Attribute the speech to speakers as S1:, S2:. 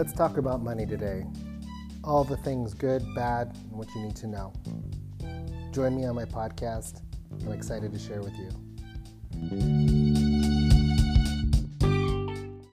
S1: Let's talk about money today. All the things good, bad, and what you need to know. Join me on my podcast. I'm excited to share with you.